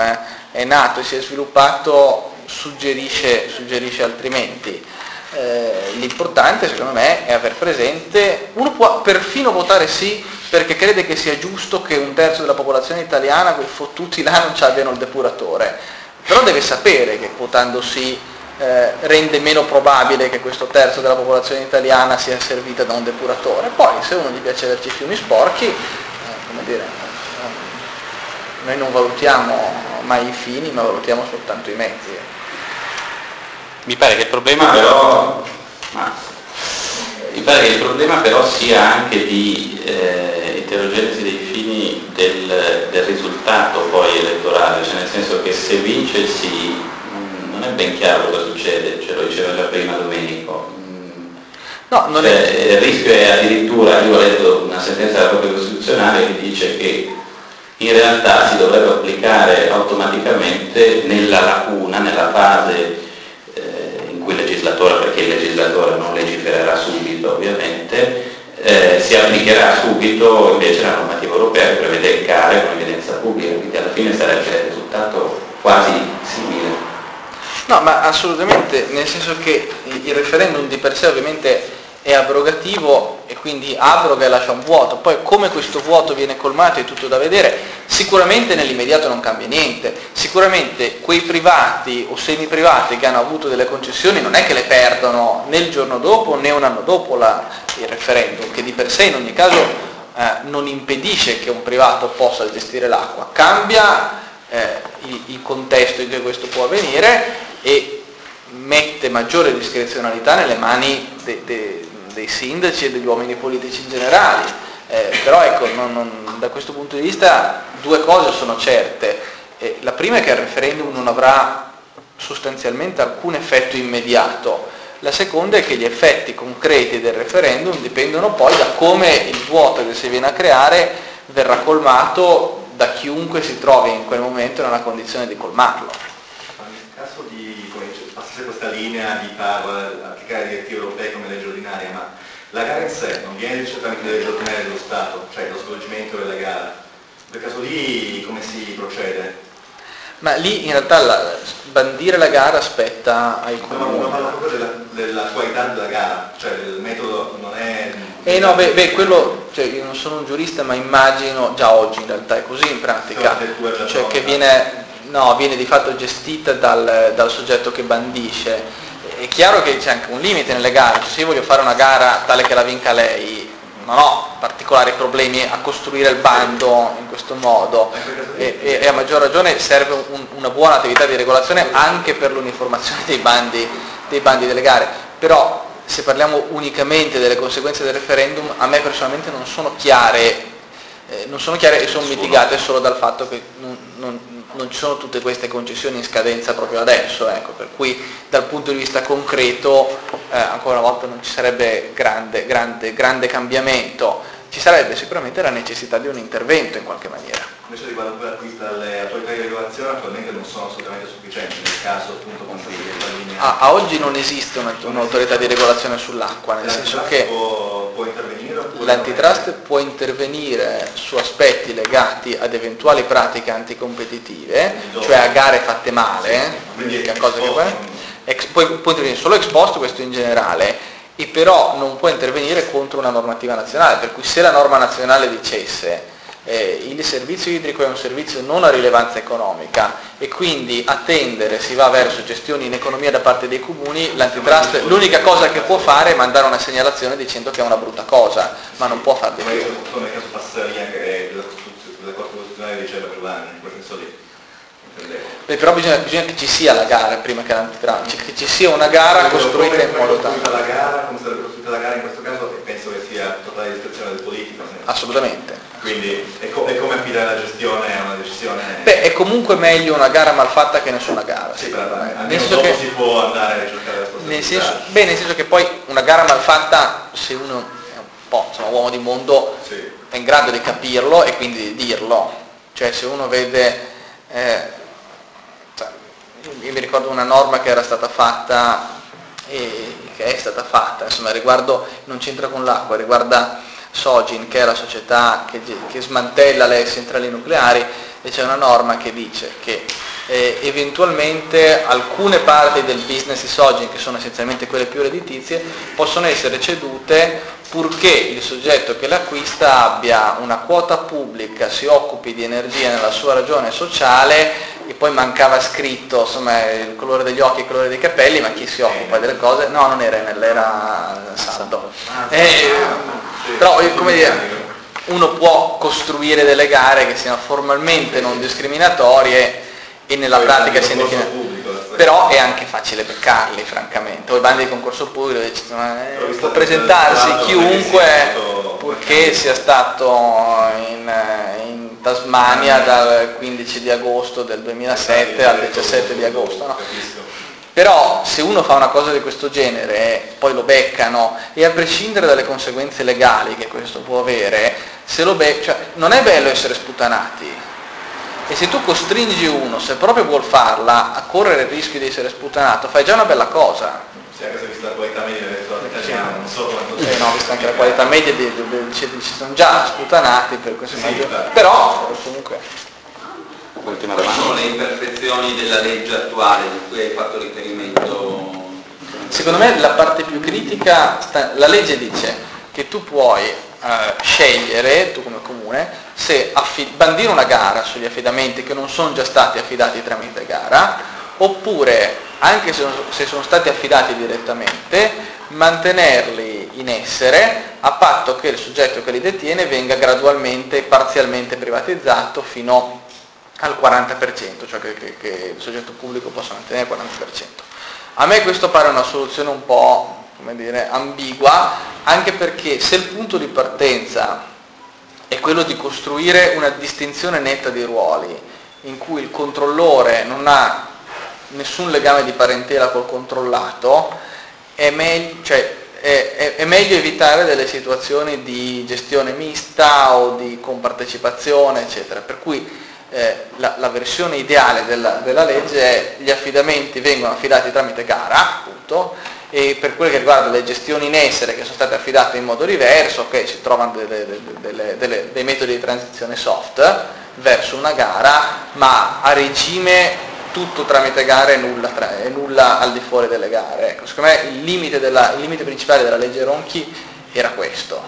è nato e si è sviluppato suggerisce, suggerisce altrimenti. Eh, l'importante secondo me è aver presente, uno può perfino votare sì perché crede che sia giusto che un terzo della popolazione italiana, quei fottuti là, non ci abbiano il depuratore, però deve sapere che votando sì eh, rende meno probabile che questo terzo della popolazione italiana sia servita da un depuratore. Poi se uno gli piace averci i fiumi sporchi, eh, come dire, eh, noi non valutiamo mai i fini, ma valutiamo soltanto i mezzi. Mi pare che il problema però, ma, mi pare che il problema però sia anche di eh, eterogenesi dei fini del, del, risultato poi elettorale, cioè nel senso che se vince il sì non è ben chiaro cosa succede, ce lo diceva già prima Domenico. No, non cioè, è... Il rischio è addirittura, io ho letto una sentenza della Corte Costituzionale che dice che in realtà si dovrebbe applicare automaticamente nella lacuna, nella fase cui il legislatore, perché il legislatore non legifererà subito ovviamente, eh, si applicherà subito invece la normativa europea che prevede gare con evidenza pubblica, quindi alla fine sarebbe il risultato quasi simile. No, ma assolutamente, nel senso che il referendum di per sé ovviamente è abrogativo e quindi abroga e lascia un vuoto. Poi come questo vuoto viene colmato è tutto da vedere. Sicuramente nell'immediato non cambia niente. Sicuramente quei privati o semi-privati che hanno avuto delle concessioni non è che le perdono né il giorno dopo né un anno dopo la, il referendum, che di per sé in ogni caso eh, non impedisce che un privato possa gestire l'acqua. Cambia eh, il, il contesto in cui questo può avvenire e mette maggiore discrezionalità nelle mani de, de, dei sindaci e degli uomini politici in generale. Eh, però ecco, non, non, da questo punto di vista due cose sono certe. Eh, la prima è che il referendum non avrà sostanzialmente alcun effetto immediato. La seconda è che gli effetti concreti del referendum dipendono poi da come il vuoto che si viene a creare verrà colmato da chiunque si trovi in quel momento nella condizione di colmarlo. Nel caso di passare questa linea di far applicare direttive europee come legge ordinaria, ma la gara in sé non viene certamente legge ordinaria dello Stato, cioè lo svolgimento della gara. In quel caso lì come si procede? Ma lì in realtà la, bandire la gara aspetta ai comuni. No, ma parla proprio della, della, qualità della gara, cioè il metodo non è... Eh no, beh, beh quello, cioè io non sono un giurista ma immagino, già oggi in realtà è così in pratica, cioè che viene, no, viene di fatto gestita dal, dal soggetto che bandisce. È chiaro che c'è anche un limite nelle gare, cioè, se io voglio fare una gara tale che la vinca lei, non ho particolari problemi a costruire il bando in questo modo e, e, e a maggior ragione serve un, una buona attività di regolazione anche per l'uniformazione dei bandi, dei bandi delle gare. Però se parliamo unicamente delle conseguenze del referendum, a me personalmente non sono chiare, eh, non sono chiare e sono mitigate solo dal fatto che non, non, non ci sono tutte queste concessioni in scadenza proprio adesso, ecco, per cui dal punto di vista concreto eh, ancora una volta non ci sarebbe grande, grande, grande cambiamento, ci sarebbe sicuramente la necessità di un intervento in qualche maniera. Invece riguardo poi l'acquisto le autorità di regolazione attualmente non sono assolutamente sufficienti nel caso appunto con linea. Ah, a oggi non esiste un'autorità di regolazione sull'acqua, nel senso che può, può intervenire l'antitrust può intervenire su aspetti legati ad eventuali pratiche anticompetitive, cioè a gare fatte male, quindi a cose che poi, ex, può, può intervenire solo ex post, questo in generale, e però non può intervenire contro una normativa nazionale, per cui se la norma nazionale dicesse eh, il servizio idrico è un servizio non a rilevanza economica e quindi a tendere si va verso gestioni in economia da parte dei comuni, l'antitrust l'unica cosa che può fare è mandare una segnalazione dicendo che è una brutta cosa, ma non può far di più. Come nel caso Passaria che la Corte Costituzionale diceva per l'anno, in quel senso lì. Beh, però bisogna, bisogna, che ci sia la gara prima che l'antitrust, cioè che ci sia una gara costruita in modo tale. Come sarebbe costruita la gara in questo caso penso che sia totale discrezione del politico. Assolutamente. Quindi è, co- è, come affidare la gestione a una decisione. Beh, è comunque meglio una gara mal fatta che nessuna gara. Sì, però almeno dopo che, si può andare a ricercare la nel senso, Beh, nel senso che poi una gara mal fatta, se uno è un po' insomma, uomo di mondo, sì. è in grado di capirlo e quindi di dirlo. Cioè se uno vede. Eh, io mi ricordo una norma che era stata fatta e che è stata fatta, insomma riguardo, non c'entra con l'acqua, riguarda Sogin che è la società che, che smantella le centrali nucleari e c'è una norma che dice che eh, eventualmente alcune parti del business di Sogin, che sono essenzialmente quelle più redditizie, possono essere cedute purché il soggetto che l'acquista abbia una quota pubblica, si occupi di energia nella sua ragione sociale e poi mancava scritto insomma, il colore degli occhi e il colore dei capelli, ma chi si occupa delle cose? No, non era Enel, era Saldo. Eh, però come dire, uno può costruire delle gare che siano formalmente non discriminatorie e nella pratica siano discriminatorie però è anche facile beccarli francamente. O i bandi di concorso pubblico eh, può presentarsi chiunque purché sia stato in, in, Tasmania dal 15 di agosto del 2007 al 17 di agosto no? però se uno fa una cosa di questo genere poi lo beccano e a prescindere dalle conseguenze legali che questo può avere se lo be- cioè, non è bello essere sputanati e se tu costringi uno, se proprio vuol farla, a correre il rischio di essere sputanato, fai già una bella cosa. Sì, anche se visto la qualità media del restaurante italiano, non so quanto sì, no, visto anche la qualità media di, di, di, ci sono già sputanati per questo sì, motivo. Però comunque. Ultima Quali sono le imperfezioni della legge attuale di cui hai fatto riferimento? Secondo me la parte più critica, la legge dice che tu puoi scegliere, tu come comune, se affid- bandire una gara sugli affidamenti che non sono già stati affidati tramite gara, oppure, anche se, se sono stati affidati direttamente, mantenerli in essere a patto che il soggetto che li detiene venga gradualmente, parzialmente privatizzato fino al 40%, cioè che, che, che il soggetto pubblico possa mantenere il 40%. A me questo pare una soluzione un po' come dire, ambigua, anche perché se il punto di partenza è quello di costruire una distinzione netta di ruoli, in cui il controllore non ha nessun legame di parentela col controllato, è meglio, cioè, è, è, è meglio evitare delle situazioni di gestione mista o di compartecipazione, eccetera. Per cui eh, la, la, versione ideale della, della, legge è gli affidamenti vengono affidati tramite gara, appunto, e per quelle che riguardano le gestioni in essere che sono state affidate in modo diverso, che si trovano delle, delle, delle, dei metodi di transizione soft verso una gara, ma a regime tutto tramite gare e nulla, tra, e nulla al di fuori delle gare. Ecco, secondo me il limite, della, il limite principale della legge Ronchi era questo.